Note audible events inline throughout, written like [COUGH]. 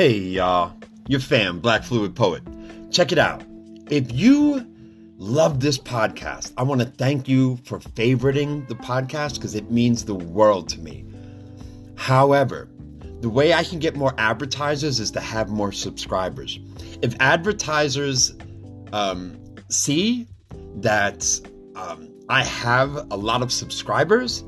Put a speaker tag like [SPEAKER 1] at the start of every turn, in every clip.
[SPEAKER 1] Hey, y'all. Your fam, Black Fluid Poet. Check it out. If you love this podcast, I want to thank you for favoriting the podcast because it means the world to me. However, the way I can get more advertisers is to have more subscribers. If advertisers um, see that um, I have a lot of subscribers,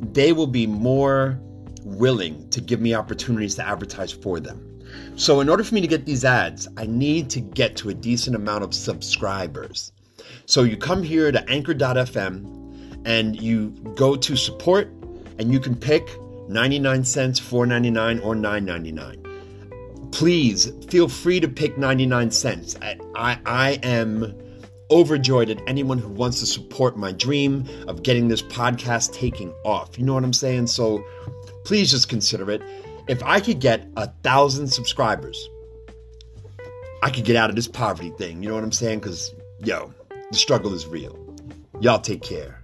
[SPEAKER 1] they will be more willing to give me opportunities to advertise for them. So, in order for me to get these ads, I need to get to a decent amount of subscribers. So, you come here to anchor.fm and you go to support, and you can pick 99 cents, 4.99 or 9.99. Please feel free to pick 99 cents. I, I, I am overjoyed at anyone who wants to support my dream of getting this podcast taking off. You know what I'm saying? So please just consider it. If I could get a thousand subscribers, I could get out of this poverty thing. You know what I'm saying? Because, yo, the struggle is real. Y'all take care.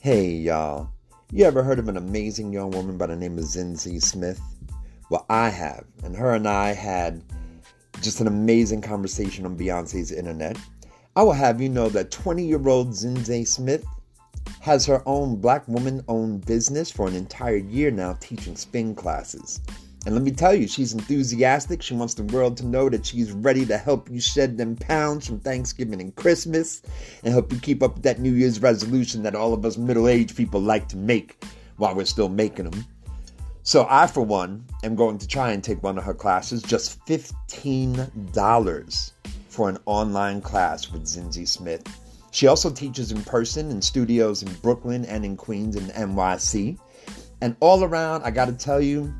[SPEAKER 1] Hey, y'all. You ever heard of an amazing young woman by the name of Zinzi Smith? Well, I have. And her and I had just an amazing conversation on Beyonce's internet. I will have you know that 20 year old Zinzi Smith has her own black woman owned business for an entire year now teaching spin classes. And let me tell you, she's enthusiastic. She wants the world to know that she's ready to help you shed them pounds from Thanksgiving and Christmas and help you keep up that New Year's resolution that all of us middle aged people like to make while we're still making them. So, I, for one, am going to try and take one of her classes, just $15 for an online class with Zinzi Smith. She also teaches in person in studios in Brooklyn and in Queens and NYC. And all around, I got to tell you,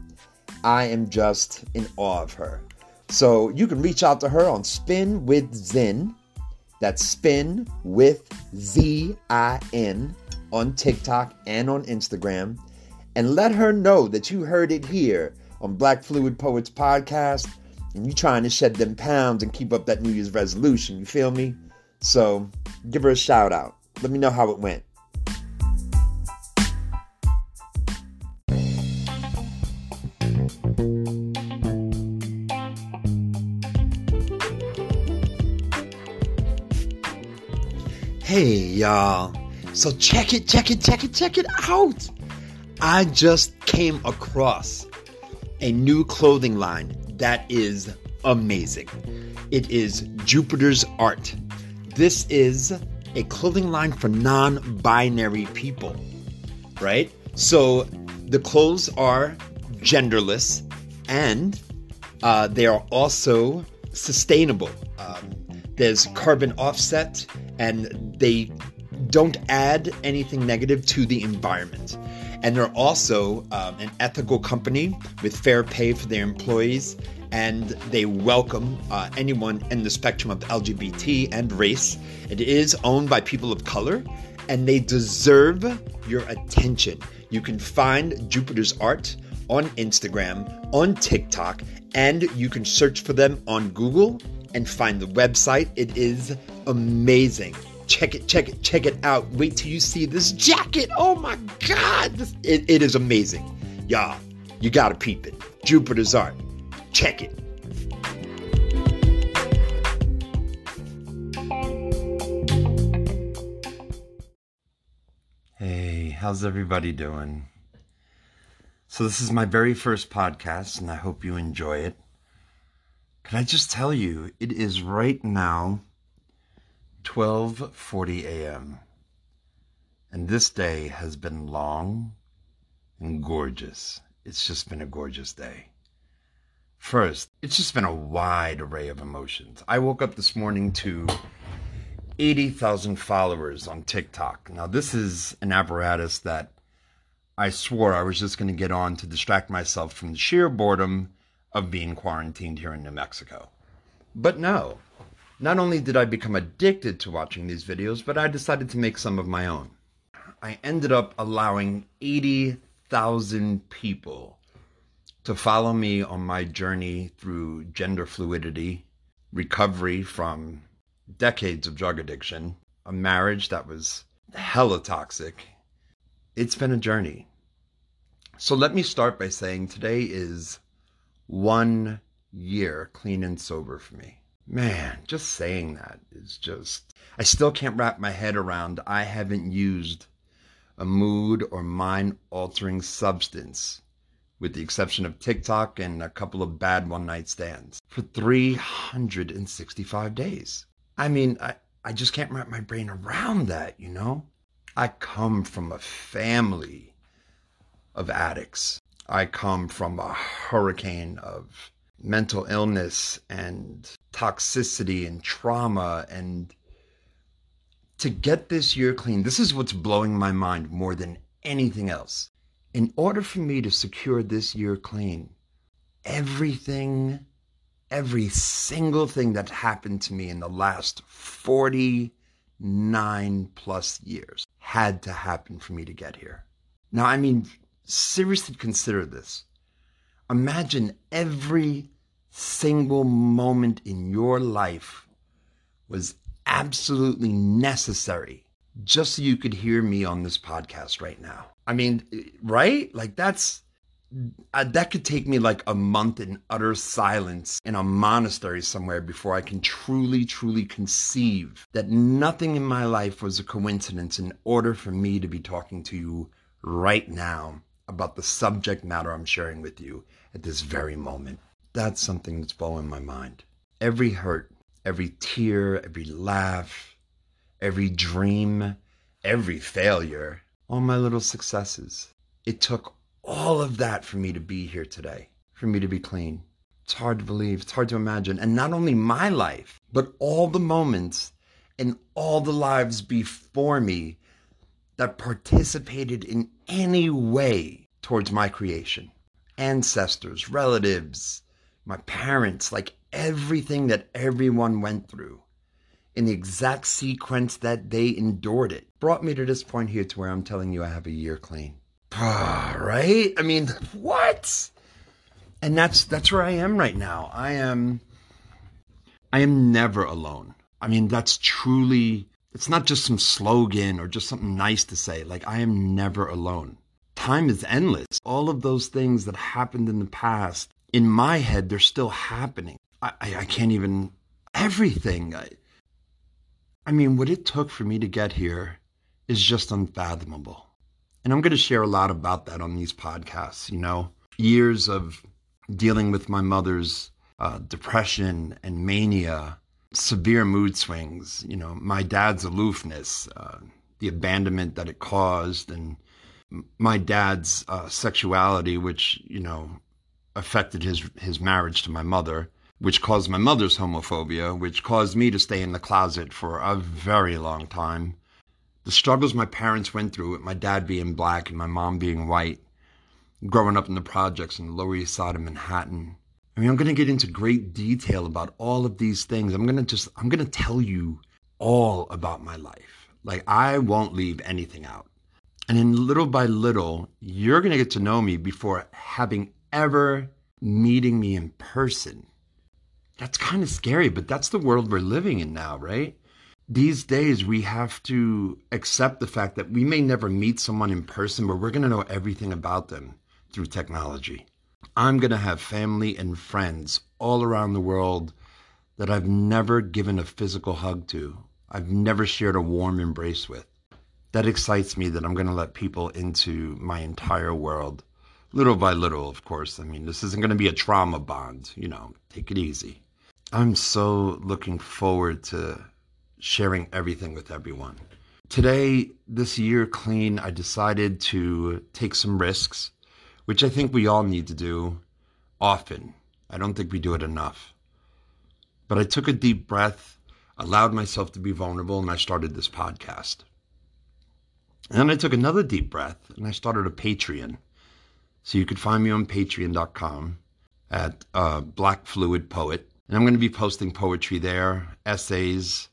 [SPEAKER 1] I am just in awe of her. So you can reach out to her on Spin with Zin. That's Spin with Z I N on TikTok and on Instagram. And let her know that you heard it here on Black Fluid Poets Podcast and you trying to shed them pounds and keep up that New Year's resolution. You feel me? So give her a shout out. Let me know how it went. Hey, y'all. So check it, check it, check it, check it out. I just came across a new clothing line that is amazing. It is Jupiter's Art. This is a clothing line for non binary people, right? So the clothes are genderless and uh, they are also sustainable. Um, there's carbon offset and they don't add anything negative to the environment. And they're also um, an ethical company with fair pay for their employees, and they welcome uh, anyone in the spectrum of LGBT and race. It is owned by people of color, and they deserve your attention. You can find Jupiter's Art on Instagram, on TikTok, and you can search for them on Google and find the website. It is amazing. Check it, check it, check it out. Wait till you see this jacket. Oh my God. This, it, it is amazing. Y'all, you gotta peep it. Jupiter's Art. Check it. Hey, how's everybody doing? So, this is my very first podcast, and I hope you enjoy it. Can I just tell you, it is right now 12:40 a.m. And this day has been long and gorgeous. It's just been a gorgeous day. First, it's just been a wide array of emotions. I woke up this morning to 80,000 followers on TikTok. Now, this is an apparatus that I swore I was just going to get on to distract myself from the sheer boredom of being quarantined here in New Mexico. But no, not only did I become addicted to watching these videos, but I decided to make some of my own. I ended up allowing 80,000 people to follow me on my journey through gender fluidity, recovery from decades of drug addiction, a marriage that was hella toxic. It's been a journey. So let me start by saying today is one year clean and sober for me. Man, just saying that is just, I still can't wrap my head around. I haven't used a mood or mind altering substance, with the exception of TikTok and a couple of bad one night stands, for 365 days. I mean, I, I just can't wrap my brain around that, you know? I come from a family of addicts. I come from a hurricane of mental illness and toxicity and trauma and to get this year clean this is what's blowing my mind more than anything else. In order for me to secure this year clean everything every single thing that happened to me in the last 49 plus years had to happen for me to get here. Now i mean seriously consider this. Imagine every single moment in your life was absolutely necessary just so you could hear me on this podcast right now. I mean, right? Like that's uh, that could take me like a month in utter silence in a monastery somewhere before I can truly, truly conceive that nothing in my life was a coincidence in order for me to be talking to you right now about the subject matter I'm sharing with you at this very moment. That's something that's blowing my mind. Every hurt, every tear, every laugh, every dream, every failure, all my little successes. It took all of that for me to be here today, for me to be clean. It's hard to believe, it's hard to imagine. And not only my life, but all the moments and all the lives before me that participated in any way towards my creation. Ancestors, relatives, my parents, like everything that everyone went through in the exact sequence that they endured it brought me to this point here to where I'm telling you I have a year clean. Ah, right? I mean, what? And that's that's where I am right now. I am I am never alone. I mean, that's truly it's not just some slogan or just something nice to say. Like I am never alone. Time is endless. All of those things that happened in the past in my head, they're still happening. I, I, can't even, everything. I, I mean, what it took for me to get here is just unfathomable. And I'm going to share a lot about that on these podcasts. You know, years of dealing with my mother's uh, depression and mania, severe mood swings, you know, my dad's aloofness, uh, the abandonment that it caused, and my dad's uh, sexuality, which, you know, affected his his marriage to my mother, which caused my mother's homophobia, which caused me to stay in the closet for a very long time. The struggles my parents went through with my dad being black and my mom being white, growing up in the projects in the Lower East Side of Manhattan. I mean, I'm going to get into great detail about all of these things. I'm going to just, I'm going to tell you all about my life. Like, I won't leave anything out. And then little by little, you're going to get to know me before having ever meeting me in person. That's kind of scary, but that's the world we're living in now, right? These days, we have to accept the fact that we may never meet someone in person, but we're going to know everything about them through technology. I'm going to have family and friends all around the world that I've never given a physical hug to, I've never shared a warm embrace with. That excites me that I'm going to let people into my entire world little by little, of course. I mean, this isn't going to be a trauma bond, you know, take it easy. I'm so looking forward to sharing everything with everyone. Today, this year clean, I decided to take some risks, which I think we all need to do often. I don't think we do it enough. But I took a deep breath, allowed myself to be vulnerable, and I started this podcast. And then I took another deep breath and I started a Patreon. So you could find me on patreon.com at uh, Black Fluid Poet. And I'm going to be posting poetry there, essays,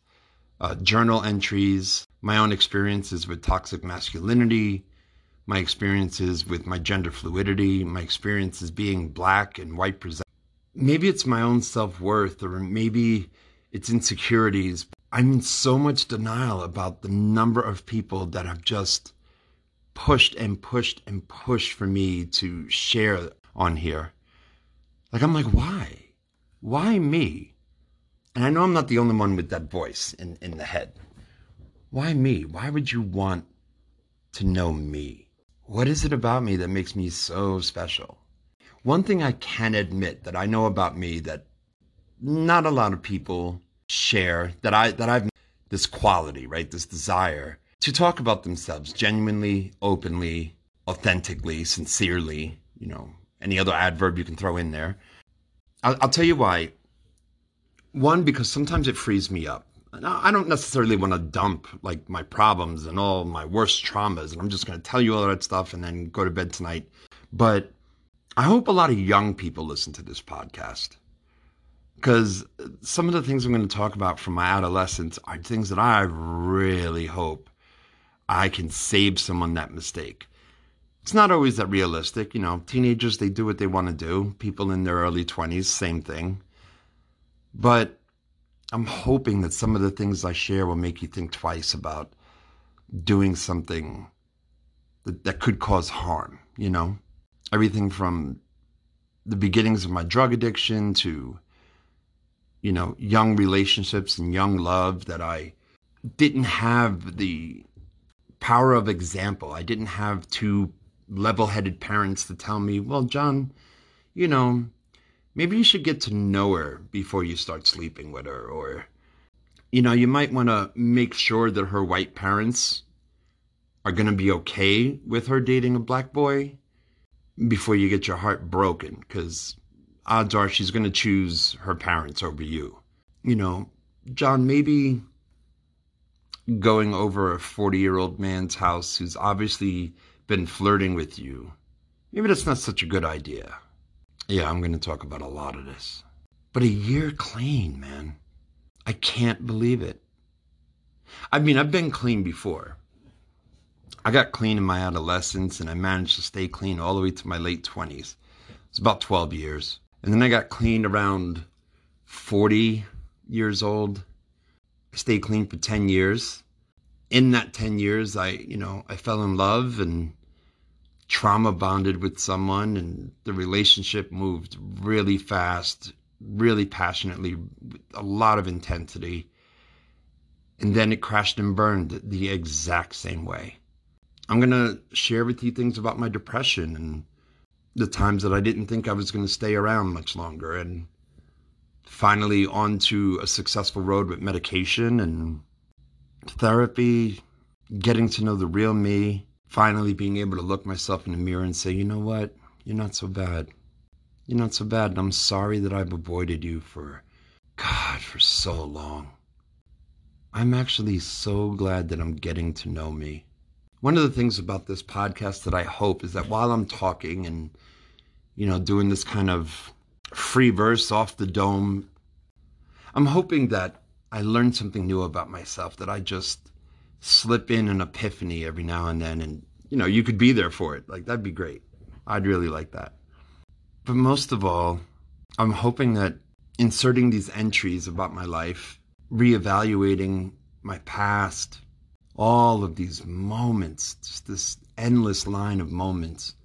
[SPEAKER 1] uh, journal entries, my own experiences with toxic masculinity, my experiences with my gender fluidity, my experiences being black and white present. Maybe it's my own self worth, or maybe it's insecurities. I'm in so much denial about the number of people that have just pushed and pushed and pushed for me to share on here. Like, I'm like, why? Why me? And I know I'm not the only one with that voice in, in the head. Why me? Why would you want to know me? What is it about me that makes me so special? One thing I can admit that I know about me that not a lot of people share that I that I've this quality, right? This desire to talk about themselves genuinely, openly, authentically, sincerely, you know, any other adverb you can throw in there. I'll, I'll tell you why. One, because sometimes it frees me up. I don't necessarily want to dump like my problems and all my worst traumas, and I'm just going to tell you all that stuff and then go to bed tonight. But I hope a lot of young people listen to this podcast because some of the things I'm going to talk about from my adolescence are things that I really hope I can save someone that mistake. It's not always that realistic. You know, teenagers, they do what they want to do. People in their early 20s, same thing. But I'm hoping that some of the things I share will make you think twice about doing something that, that could cause harm, you know? Everything from the beginnings of my drug addiction to, you know, young relationships and young love that I didn't have the power of example. I didn't have two level headed parents to tell me, well, John, you know, maybe you should get to know her before you start sleeping with her. Or, you know, you might want to make sure that her white parents are going to be okay with her dating a black boy before you get your heart broken. Because odds are she's going to choose her parents over you. You know, John, maybe going over a 40 year old man's house who's obviously been flirting with you, maybe that's not such a good idea. Yeah, I'm going to talk about a lot of this. But a year clean, man. I can't believe it. I mean, I've been clean before. I got clean in my adolescence and I managed to stay clean all the way to my late 20s. It's about 12 years. And then I got clean around 40 years old. Stayed clean for 10 years. In that 10 years, I, you know, I fell in love and trauma bonded with someone and the relationship moved really fast, really passionately, a lot of intensity. And then it crashed and burned the exact same way. I'm going to share with you things about my depression and the times that I didn't think I was going to stay around much longer and finally onto a successful road with medication and therapy, getting to know the real me, finally being able to look myself in the mirror and say, you know what? You're not so bad. You're not so bad. And I'm sorry that I've avoided you for, God, for so long. I'm actually so glad that I'm getting to know me. One of the things about this podcast that I hope is that while I'm talking and, you know, doing this kind of free verse off the dome, I'm hoping that I learn something new about myself, that I just slip in an epiphany every now and then and you know you could be there for it. Like that'd be great. I'd really like that. But most of all i'm hoping that inserting these entries about my life reevaluating my past all of these moments just this endless line of moments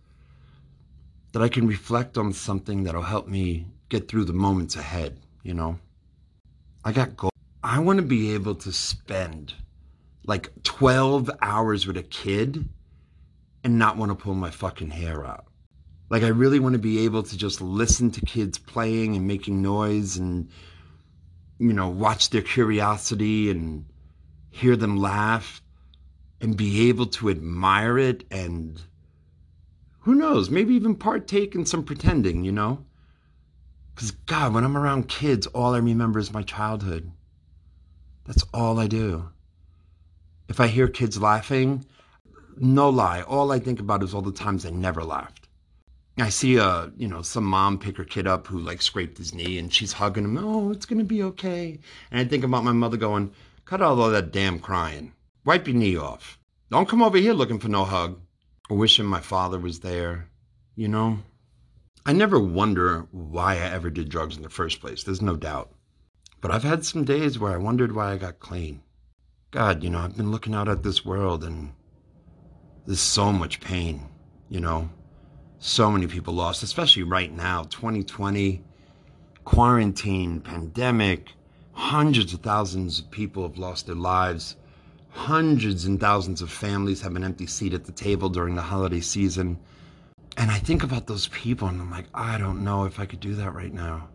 [SPEAKER 1] that i can reflect on something that'll help me get through the moments ahead you know i got goals i want to be able to spend like 12 hours with a kid and not want to pull my fucking hair out. Like, I really want to be able to just listen to kids playing and making noise and, you know, watch their curiosity and hear them laugh and be able to admire it and who knows, maybe even partake in some pretending, you know? Because, God, when I'm around kids, all I remember is my childhood. That's all I do. If I hear kids laughing, no lie, all I think about is all the times I never laughed. I see a, you know, some mom pick her kid up who like scraped his knee and she's hugging him. Oh, it's gonna be okay. And I think about my mother going, cut all that damn crying. Wipe your knee off. Don't come over here looking for no hug. Wishing my father was there. You know? I never wonder why I ever did drugs in the first place. There's no doubt.
[SPEAKER 2] But I've had some days where I wondered why I got clean. God, you know, I've been looking out at this world and there's so much pain, you know, so many people lost, especially right now, 2020, quarantine, pandemic, hundreds of thousands of people have lost their lives. Hundreds and thousands of families have an empty seat at the table during the holiday season. And I think about those people and I'm like, I don't know if I could do that right now.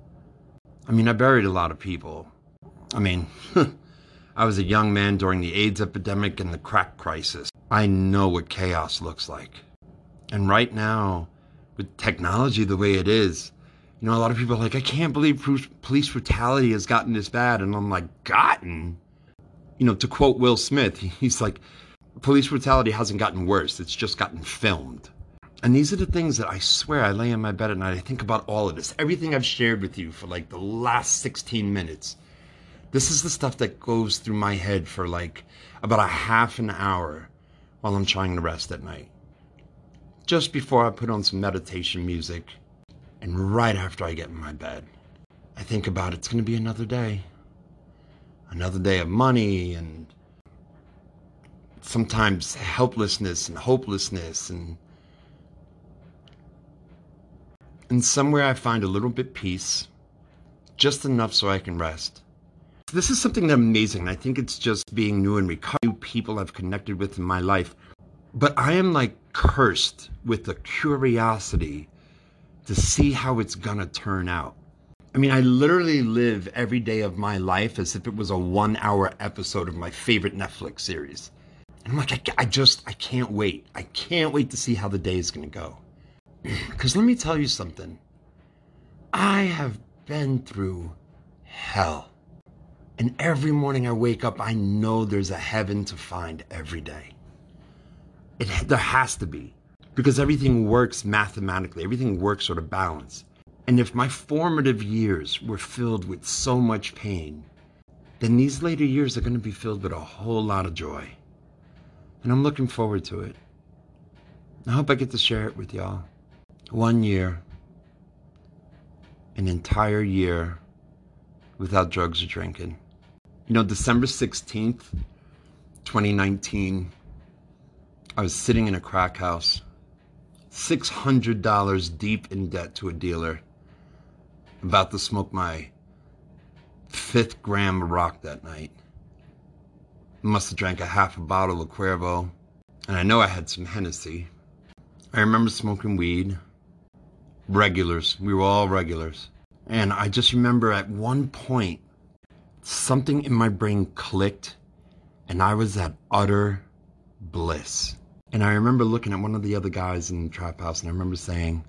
[SPEAKER 2] I mean, I buried a lot of people. I mean, [LAUGHS] I was a young man during the AIDS epidemic and the crack crisis. I know what chaos looks like. And right now, with technology the way it is, you know, a lot of people are like, I can't believe police brutality has gotten this bad. And I'm like, gotten? You know, to quote Will Smith, he's like, police brutality hasn't gotten worse, it's just gotten filmed. And these are the things that I swear I lay in my bed at night. I think about all of this. Everything I've shared with you for like the last 16 minutes. This is the stuff that goes through my head for like about a half an hour while I'm trying to rest at night. Just before I put on some meditation music and right after I get in my bed. I think about it's going to be another day. Another day of money and sometimes helplessness and hopelessness and And somewhere I find a little bit peace, just enough so I can rest. This is something amazing. I think it's just being new and recovered, new people I've connected with in my life. But I am like cursed with the curiosity to see how it's gonna turn out. I mean, I literally live every day of my life as if it was a one hour episode of my favorite Netflix series. And I'm like, I, I just, I can't wait. I can't wait to see how the day is gonna go. [CLEARS THROAT] Because let me tell you something. I have been through hell. And every morning I wake up, I know there's a heaven to find every day. It, there has to be. Because everything works mathematically, everything works sort of balance. And if my formative years were filled with so much pain, then these later years are going to be filled with a whole lot of joy. And I'm looking forward to it. I hope I get to share it with y'all one year, an entire year without drugs or drinking. You know, December 16th, 2019, I was sitting in a crack house, $600 deep in debt to a dealer, about to smoke my fifth gram of rock that night. Must have drank a half a bottle of Cuervo, and I know I had some Hennessy. I remember smoking weed regulars. We were all regulars. And I just remember at one point, something in my brain clicked, and I was at utter bliss. And I remember looking at one of the other guys in the trap house, and I remember saying,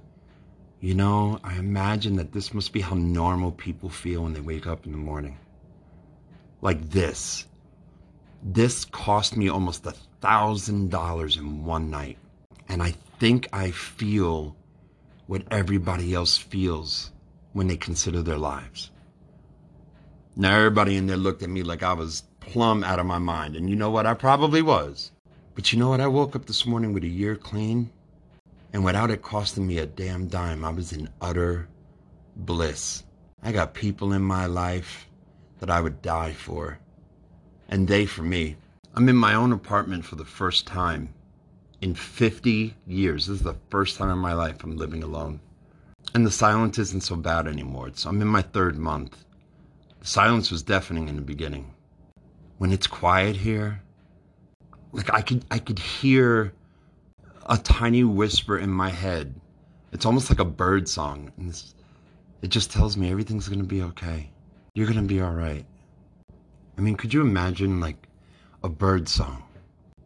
[SPEAKER 2] You know, I imagine that this must be how normal people feel when they wake up in the morning. Like this. This cost me almost a thousand dollars in one night. And I think I feel what everybody else feels when they consider their lives. Now, everybody in there looked at me like I was plumb out of my mind. And you know what? I probably was. But you know what? I woke up this morning with a year clean. And without it costing me a damn dime, I was in utter bliss. I got people in my life that I would die for. And they for me. I'm in my own apartment for the first time in 50 years. This is the first time in my life I'm living alone. And the silence isn't so bad anymore. It's, I'm in my third month. The silence was deafening in the beginning. When it's quiet here, like I could I could hear a tiny whisper in my head. It's almost like a bird song. And this, it just tells me everything's gonna be okay. You're gonna be alright. I mean, could you imagine like a bird song?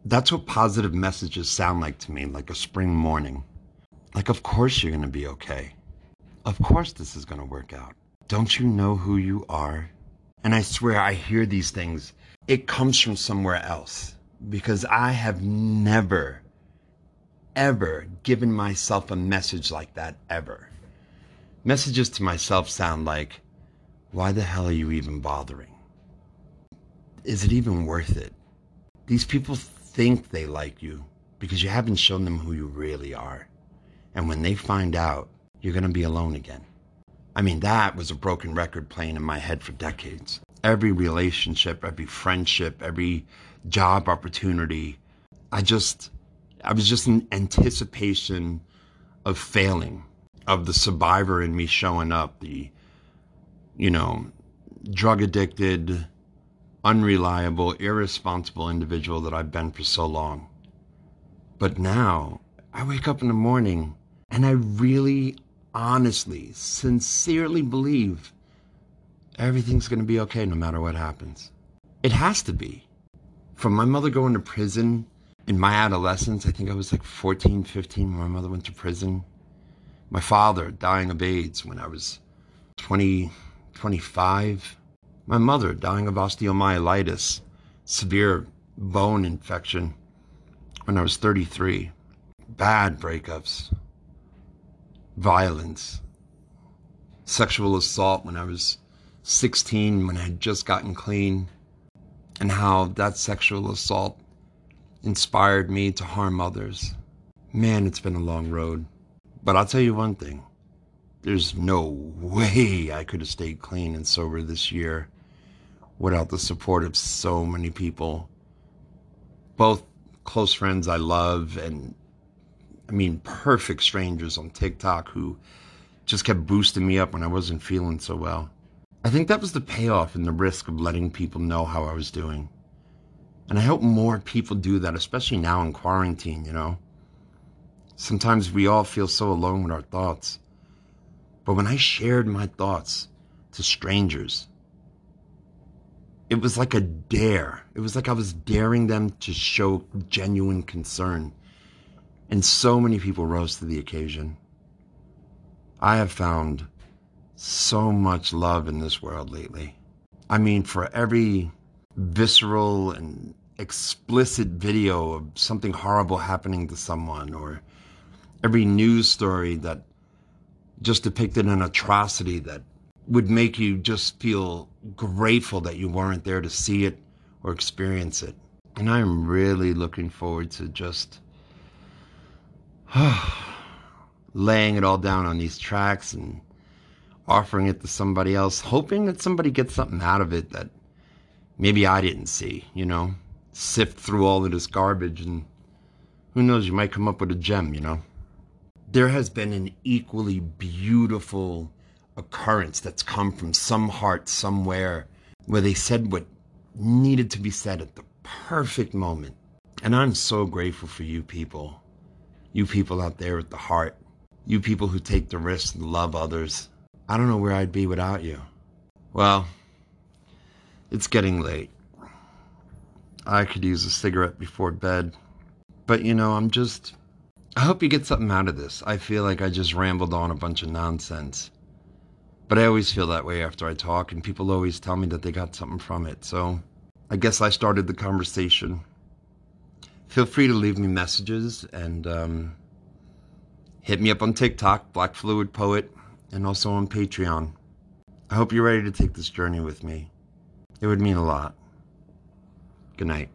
[SPEAKER 2] That's what positive messages sound like to me, like a spring morning. Like, of course you're going to be okay. Of course this is going to work out. Don't you know who you are? And I swear I hear these things. It comes from somewhere else because I have never, ever given myself a message like that ever. Messages to myself sound like, why the hell are you even bothering? Is it even worth it? These people think they like you because you haven't shown them who you really are. And when they find out, you're going to be alone again. I mean, that was a broken record playing in my head for decades. every relationship, every friendship, every job opportunity. I just, I was just in anticipation of failing, of the survivor in me showing up, the, you know, drug addicted, unreliable, irresponsible individual that I've been for so long. But now I wake up in the morning and I really, honestly, sincerely believe everything's going to be okay no matter what happens. It has to be. From my mother going to prison in my adolescence, I think I was like 14, 15 when my mother went to prison. My father dying of AIDS when I was 20, 25. My mother dying of osteomyelitis, severe bone infection when I was 33. Bad breakups, violence, sexual assault when I was 16 when I had just gotten clean, and how that sexual assault inspired me to harm others. Man, it's been a long road. But I'll tell you one thing there's no way I could have stayed clean and sober this year without the support of so many people, both close friends I love and I mean, perfect strangers on TikTok who just kept boosting me up when I wasn't feeling so well. I think that was the payoff and the risk of letting people know how I was doing. And I hope more people do that, especially now in quarantine, you know? Sometimes we all feel so alone with our thoughts. But when I shared my thoughts to strangers, it was like a dare. It was like I was daring them to show genuine concern. And so many people rose to the occasion. I have found so much love in this world lately. I mean, for every visceral and explicit video of something horrible happening to someone, or every news story that just depicted an atrocity that would make you just feel grateful that you weren't there to see it or experience it. And I'm really looking forward to just [SIGHS] laying it all down on these tracks and offering it to somebody else, hoping that somebody gets something out of it that maybe I didn't see, you know? Sift through all of this garbage and who knows, you might come up with a gem, you know? There has been an equally beautiful occurrence that's come from some heart somewhere where they said what needed to be said at the perfect moment. And I'm so grateful for you people. You people out there at the heart. You people who take the risk and love others I don't know where I'd be without you. Well, it's getting late. I could use a cigarette before bed. But you know, I'm just. I hope you get something out of this. I feel like I just rambled on a bunch of nonsense. But I always feel that way after I talk, and people always tell me that they got something from it. So I guess I started the conversation. Feel free to leave me messages and um, hit me up on TikTok, Black Fluid Poet and also on Patreon. I hope you're ready to take this journey with me. It would mean a lot. Good night.